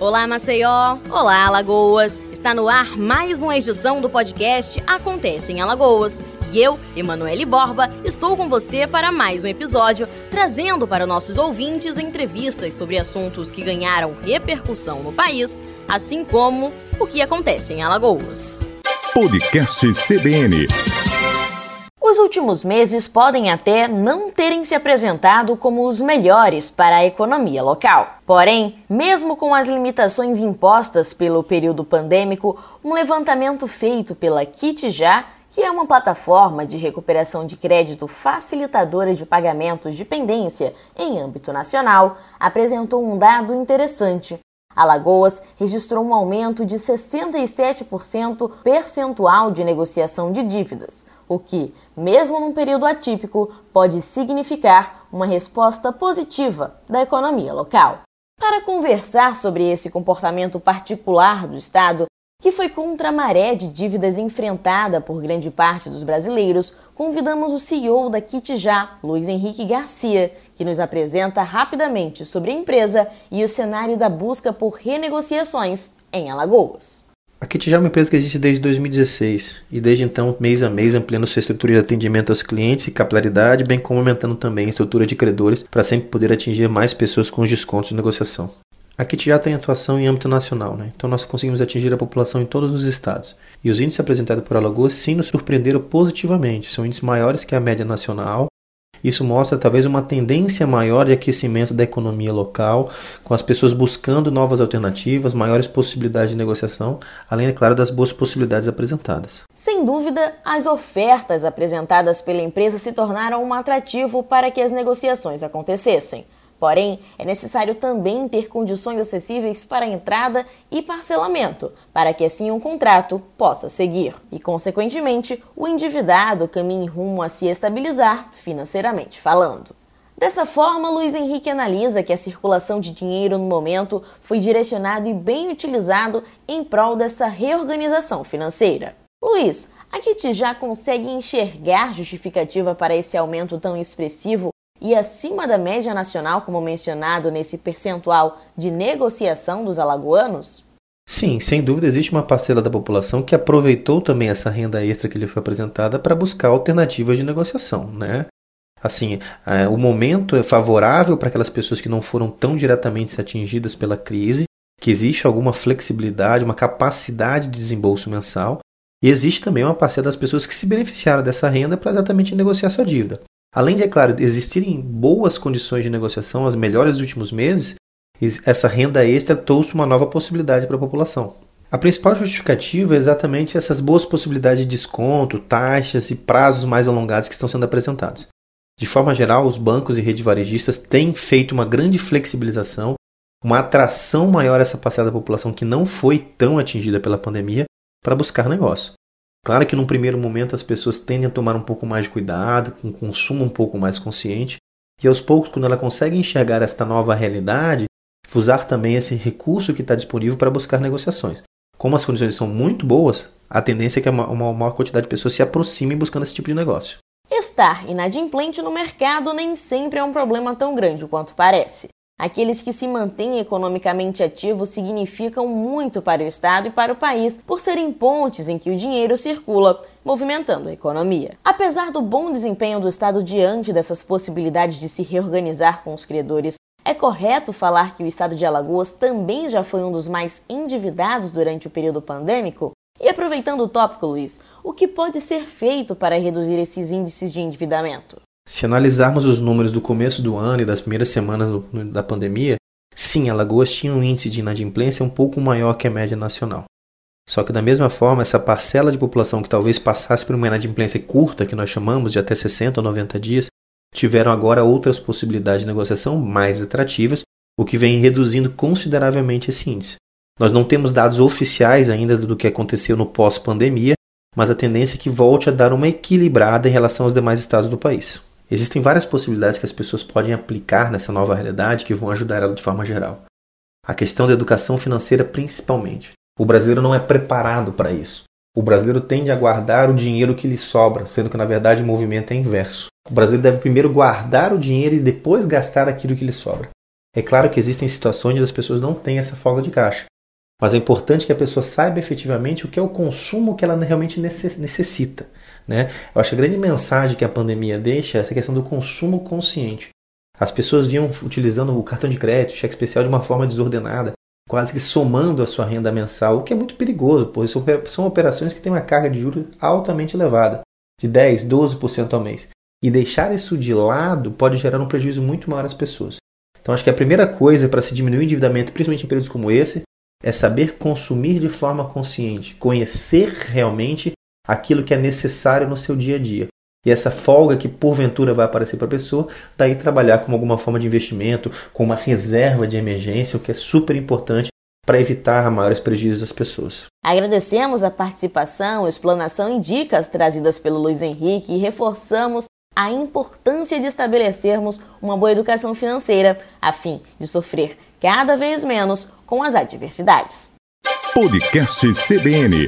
Olá, Maceió! Olá, Alagoas! Está no ar mais uma edição do podcast Acontece em Alagoas. E eu, Emanuele Borba, estou com você para mais um episódio, trazendo para nossos ouvintes entrevistas sobre assuntos que ganharam repercussão no país, assim como o que acontece em Alagoas. Podcast CBN. Os últimos meses podem até não terem se apresentado como os melhores para a economia local. Porém, mesmo com as limitações impostas pelo período pandêmico, um levantamento feito pela Kitja, que é uma plataforma de recuperação de crédito facilitadora de pagamentos de pendência em âmbito nacional, apresentou um dado interessante. Alagoas registrou um aumento de 67% percentual de negociação de dívidas, o que, mesmo num período atípico, pode significar uma resposta positiva da economia local. Para conversar sobre esse comportamento particular do Estado, que foi contra a maré de dívidas enfrentada por grande parte dos brasileiros, convidamos o CEO da Kitjá, Luiz Henrique Garcia, que nos apresenta rapidamente sobre a empresa e o cenário da busca por renegociações em Alagoas. A Kit já é uma empresa que existe desde 2016 e desde então, mês a mês, ampliando sua estrutura de atendimento aos clientes e capilaridade, bem como aumentando também a estrutura de credores para sempre poder atingir mais pessoas com os descontos de negociação. A Kit já tem atuação em âmbito nacional, né? então nós conseguimos atingir a população em todos os estados. E os índices apresentados por Alagoas sim nos surpreenderam positivamente, são índices maiores que a média nacional isso mostra talvez uma tendência maior de aquecimento da economia local, com as pessoas buscando novas alternativas, maiores possibilidades de negociação, além, é claro, das boas possibilidades apresentadas. Sem dúvida, as ofertas apresentadas pela empresa se tornaram um atrativo para que as negociações acontecessem. Porém, é necessário também ter condições acessíveis para entrada e parcelamento, para que assim um contrato possa seguir e, consequentemente, o endividado caminhe rumo a se estabilizar financeiramente falando. Dessa forma, Luiz Henrique analisa que a circulação de dinheiro no momento foi direcionado e bem utilizado em prol dessa reorganização financeira. Luiz, a Kit já consegue enxergar justificativa para esse aumento tão expressivo e acima da média nacional, como mencionado nesse percentual de negociação dos alagoanos? Sim, sem dúvida existe uma parcela da população que aproveitou também essa renda extra que lhe foi apresentada para buscar alternativas de negociação, né? Assim, é, o momento é favorável para aquelas pessoas que não foram tão diretamente atingidas pela crise, que existe alguma flexibilidade, uma capacidade de desembolso mensal, e existe também uma parcela das pessoas que se beneficiaram dessa renda para exatamente negociar essa dívida. Além de, é claro, existirem boas condições de negociação, as melhores dos últimos meses, essa renda extra trouxe uma nova possibilidade para a população. A principal justificativa é exatamente essas boas possibilidades de desconto, taxas e prazos mais alongados que estão sendo apresentados. De forma geral, os bancos e redes varejistas têm feito uma grande flexibilização, uma atração maior a essa parcela da população que não foi tão atingida pela pandemia para buscar negócio. Claro que num primeiro momento as pessoas tendem a tomar um pouco mais de cuidado, com um consumo um pouco mais consciente, e aos poucos, quando ela consegue enxergar esta nova realidade, usar também esse recurso que está disponível para buscar negociações. Como as condições são muito boas, a tendência é que uma, maior quantidade de pessoas se aproximem buscando esse tipo de negócio. Estar inadimplente no mercado nem sempre é um problema tão grande quanto parece. Aqueles que se mantêm economicamente ativos significam muito para o Estado e para o país, por serem pontes em que o dinheiro circula, movimentando a economia. Apesar do bom desempenho do Estado diante dessas possibilidades de se reorganizar com os credores, é correto falar que o estado de Alagoas também já foi um dos mais endividados durante o período pandêmico? E aproveitando o tópico, Luiz, o que pode ser feito para reduzir esses índices de endividamento? Se analisarmos os números do começo do ano e das primeiras semanas da pandemia, sim, Alagoas tinha um índice de inadimplência um pouco maior que a média nacional. Só que, da mesma forma, essa parcela de população que talvez passasse por uma inadimplência curta, que nós chamamos de até 60 ou 90 dias, tiveram agora outras possibilidades de negociação mais atrativas, o que vem reduzindo consideravelmente esse índice. Nós não temos dados oficiais ainda do que aconteceu no pós-pandemia, mas a tendência é que volte a dar uma equilibrada em relação aos demais estados do país. Existem várias possibilidades que as pessoas podem aplicar nessa nova realidade que vão ajudar ela de forma geral. A questão da educação financeira, principalmente. O brasileiro não é preparado para isso. O brasileiro tende a guardar o dinheiro que lhe sobra, sendo que na verdade o movimento é inverso. O brasileiro deve primeiro guardar o dinheiro e depois gastar aquilo que lhe sobra. É claro que existem situações onde as pessoas não têm essa folga de caixa. Mas é importante que a pessoa saiba efetivamente o que é o consumo que ela realmente necessita. Né? Eu acho que a grande mensagem que a pandemia deixa é essa questão do consumo consciente. As pessoas vinham utilizando o cartão de crédito, cheque especial de uma forma desordenada, quase que somando a sua renda mensal, o que é muito perigoso, pois são operações que têm uma carga de juros altamente elevada, de 10, 12% ao mês. E deixar isso de lado pode gerar um prejuízo muito maior às pessoas. Então acho que a primeira coisa para se diminuir o endividamento, principalmente em períodos como esse, é saber consumir de forma consciente, conhecer realmente aquilo que é necessário no seu dia a dia. E essa folga que porventura vai aparecer para a pessoa, daí trabalhar com alguma forma de investimento, com uma reserva de emergência, o que é super importante para evitar maiores prejuízos das pessoas. Agradecemos a participação, explanação e dicas trazidas pelo Luiz Henrique e reforçamos a importância de estabelecermos uma boa educação financeira, a fim de sofrer cada vez menos com as adversidades. Podcast CBN